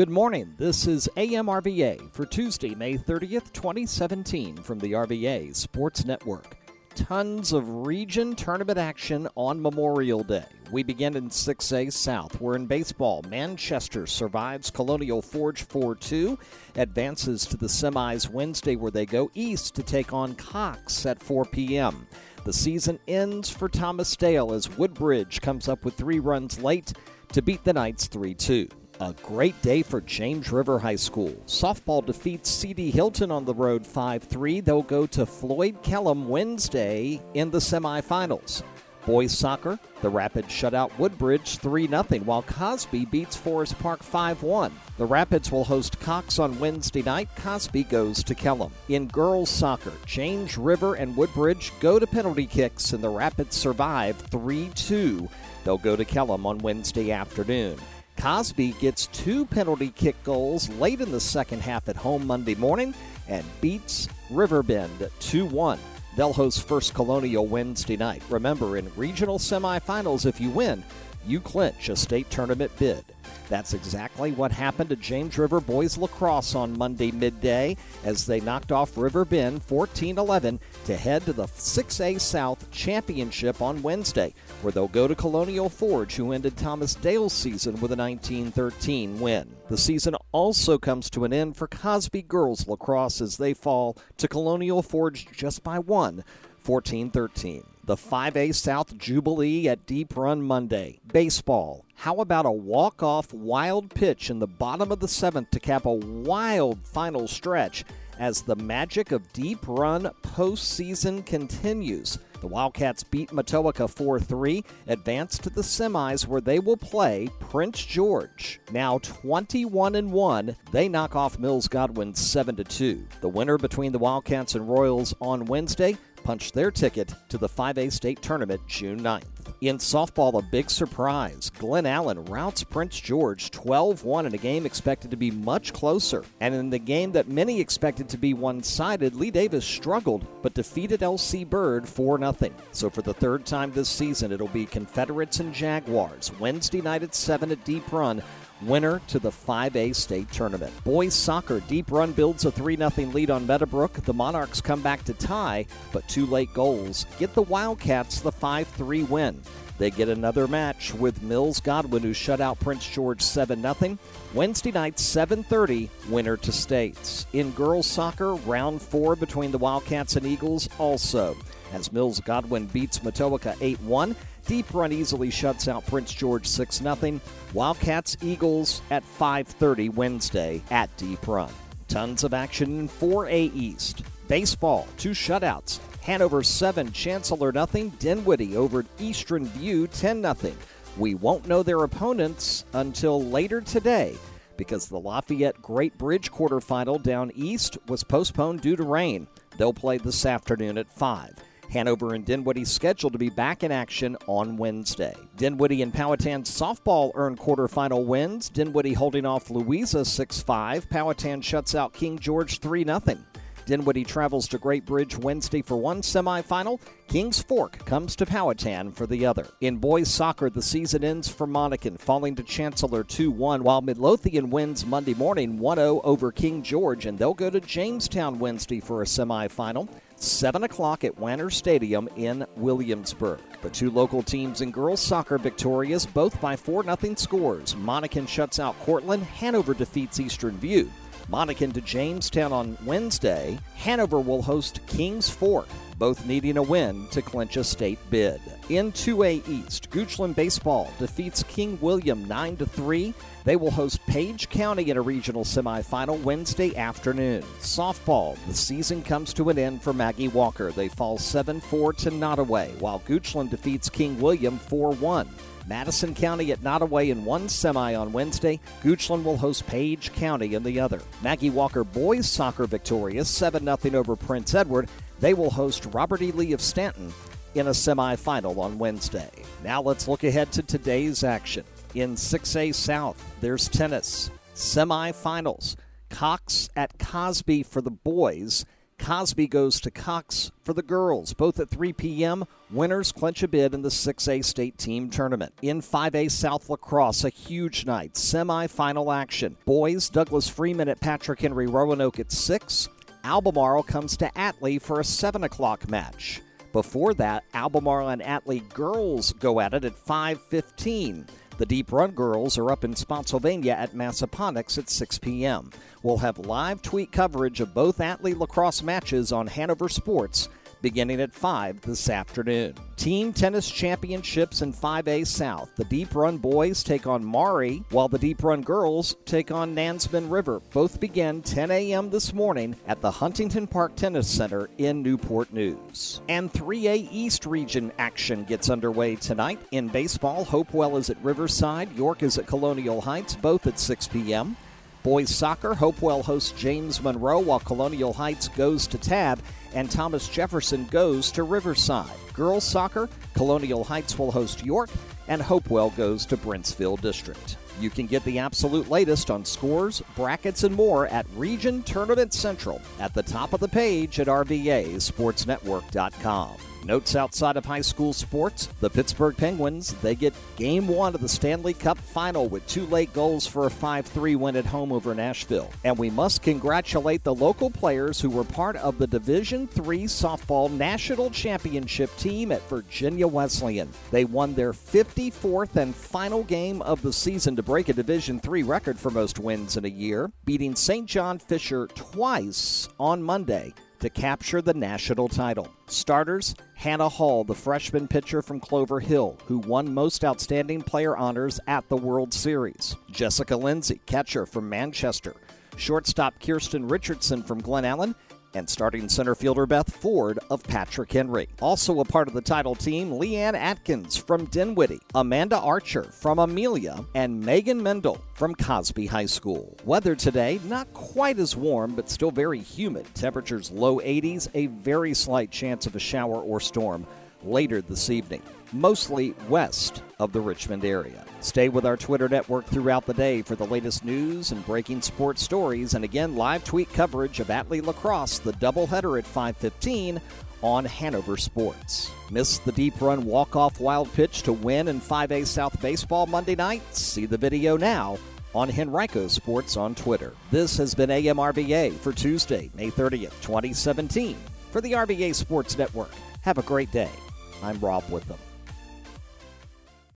Good morning. This is AMRVA for Tuesday, May 30th, 2017, from the RVA Sports Network. Tons of region tournament action on Memorial Day. We begin in 6A South, where in baseball, Manchester survives Colonial Forge 4 2, advances to the semis Wednesday, where they go east to take on Cox at 4 p.m. The season ends for Thomas Dale as Woodbridge comes up with three runs late to beat the Knights 3 2. A great day for James River High School. Softball defeats CD Hylton on the road 5 3. They'll go to Floyd Kellam Wednesday in the semifinals. Boys soccer, the Rapids shut out Woodbridge 3 0, while Cosby beats Forest Park 5 1. The Rapids will host Cox on Wednesday night. Cosby goes to Kellam. In girls soccer, James River and Woodbridge go to penalty kicks, and the Rapids survive 3 2. They'll go to Kellam on Wednesday afternoon. Cosby gets two penalty kick goals late in the second half at home Monday morning and beats Riverbend 2 1. They'll host First Colonial Wednesday night. Remember, in regional semifinals, if you win, you clinch a state tournament bid. That's exactly what happened to James River boys lacrosse on Monday midday as they knocked off Riverbend 14 11 to head to the 6A South Championship on Wednesday, where they'll go to Colonial Forge, who ended Thomas Dale's season with a 19 13 win. The season also comes to an end for Cosby girls lacrosse as they fall to Colonial Forge just by one, 14 13 the 5A South Jubilee at Deep Run Monday. Baseball. How about a walk-off wild pitch in the bottom of the seventh to cap a wild final stretch as the magic of Deep Run postseason continues? The Wildcats beat Matoaca 4 3, advance to the semis where they will play Prince George. Now 21 1, they knock off Mills Godwin 7 2. The winner between the Wildcats and Royals on Wednesday punched their ticket to the 5A state tournament June 9th. In softball, a big surprise. Glen Allen routs Prince George 12 1 in a game expected to be much closer. And in the game that many expected to be one sided, Lee Davis struggled but defeated LC Bird 4 0. So for the third time this season, it'll be Confederates and Jaguars. Wednesday night at 7 at Deep Run winner to the 5A state tournament. Boys soccer, Deep Run builds a 3 0 lead on Meadowbrook. The Monarchs come back to tie, but two late goals get the Wildcats the 5 3 win. They get another match with Mills Godwin, who shut out Prince George 7 0. Wednesday night, 7:30, winner to states. In girls soccer, round four between the Wildcats and Eagles also. As Mills Godwin beats Matoaca 8 1, Deep Run easily shuts out Prince George 6 0. Wildcats Eagles at 5:30 Wednesday at Deep Run. Tons of action in 4A East. Baseball, two shutouts. Hanover 7, Chancellor nothing. Dinwiddie over Eastern View 10 0. We won't know their opponents until later today because the Lafayette Great Bridge quarterfinal down east was postponed due to rain. They'll play this afternoon at 5. Hanover and Dinwiddie scheduled to be back in action on Wednesday. Dinwiddie and Powhatan softball earned quarterfinal wins. Dinwiddie holding off Louisa 6 5. Powhatan shuts out King George 3 0. Dinwiddie travels to Great Bridge Wednesday for one semifinal. Kings Fork comes to Powhatan for the other. In boys soccer, the season ends for Monacan, falling to Chancellor 2 1, while Midlothian wins Monday morning 1 0 over King George, and they'll go to Jamestown Wednesday for a semifinal. 7 o'clock at Wanner Stadium in Williamsburg. The two local teams in girls soccer victorious, both by 4 0 scores. Monacan shuts out Courtland, Hanover defeats Eastern View. Monacan to Jamestown on Wednesday. Hanover will host Kings Fork, both needing a win to clinch a state bid. In 2A East, Goochland Baseball defeats King William 9 3. They will host Page County in a regional semifinal Wednesday afternoon. Softball, the season comes to an end for Maggie Walker. They fall 7 4 to Nottoway, while Goochland defeats King William 4 1. Madison County at Nottoway in one semi on Wednesday. Goochland will host Page County in the other. Maggie Walker boys soccer victorious 7 0 over Prince Edward. They will host Robert E. Lee of Staunton in a semifinal on Wednesday. Now let's look ahead to today's action. In 6A South, there's tennis. Semifinals. Cox at Cosby for the boys. Cosby goes to Cox for the girls, both at 3 p.m. Winners clinch a bid in the 6A state team tournament. In 5A South Lacrosse, a huge night, semi-final action. Boys, Douglas Freeman at Patrick Henry Roanoke at 6. Albemarle comes to Atlee for a 7 o'clock match. Before that, Albemarle and Atlee girls go at it at 5:15. The Deep Run girls are up in Spotsylvania at Massaponax at 6 p.m. We'll have live tweet coverage of both Atlee lacrosse matches on Hanover Sports beginning at 5 this afternoon. Team Tennis Championships in 5A South. The Deep Run boys take on Maury, while the Deep Run girls take on Nansemond River. Both begin 10 a.m. this morning at the Huntington Park Tennis Center in Newport News. And 3A East Region action gets underway tonight. In baseball, Hopewell is at Riverside, York is at Colonial Heights, both at 6 p.m. Boys soccer, Hopewell hosts James Monroe while Colonial Heights goes to Tabb and Thomas Jefferson goes to Riverside. Girls soccer, Colonial Heights will host York and Hopewell goes to Brentsville District. You can get the absolute latest on scores, brackets, and more at Region Tournament Central at the top of the page at RVASportsNetwork.com. Notes outside of high school sports, the Pittsburgh Penguins, they get game one of the Stanley Cup final with two late goals for a 5-3 win at home over Nashville. And we must congratulate the local players who were part of the Division III softball national championship team at Virginia Wesleyan. They won their 54th and final game of the season to break a Division III record for most wins in a year, beating St. John Fisher twice on Monday to capture the national title. Starters Hannah Hall, the freshman pitcher from Clover Hill, who won Most Outstanding Player honors at the World Series. Jessica Lindsay, catcher from Manchester. Shortstop Kirsten Richardson from Glen Allen and starting center fielder Beth Ford of Patrick Henry. Also a part of the title team, Leanne Atkins from Dinwiddie, Amanda Archer from Amelia, and Megan Mendel from Cosby High School. Weather today, not quite as warm, but still very humid. Temperatures low 80s, a very slight chance of a shower or storm later this evening, mostly west of the Richmond area. Stay with our Twitter network throughout the day for the latest news and breaking sports stories, and again, live tweet coverage of Atlee Lacrosse, the doubleheader at 515 on Hanover Sports. Missed the deep run walk-off wild pitch to win in 5A South Baseball Monday night? See the video now on Henrico Sports on Twitter. This has been AMRVA for Tuesday, May 30th, 2017. For the RVA Sports Network, have a great day. I'm Rob Witham.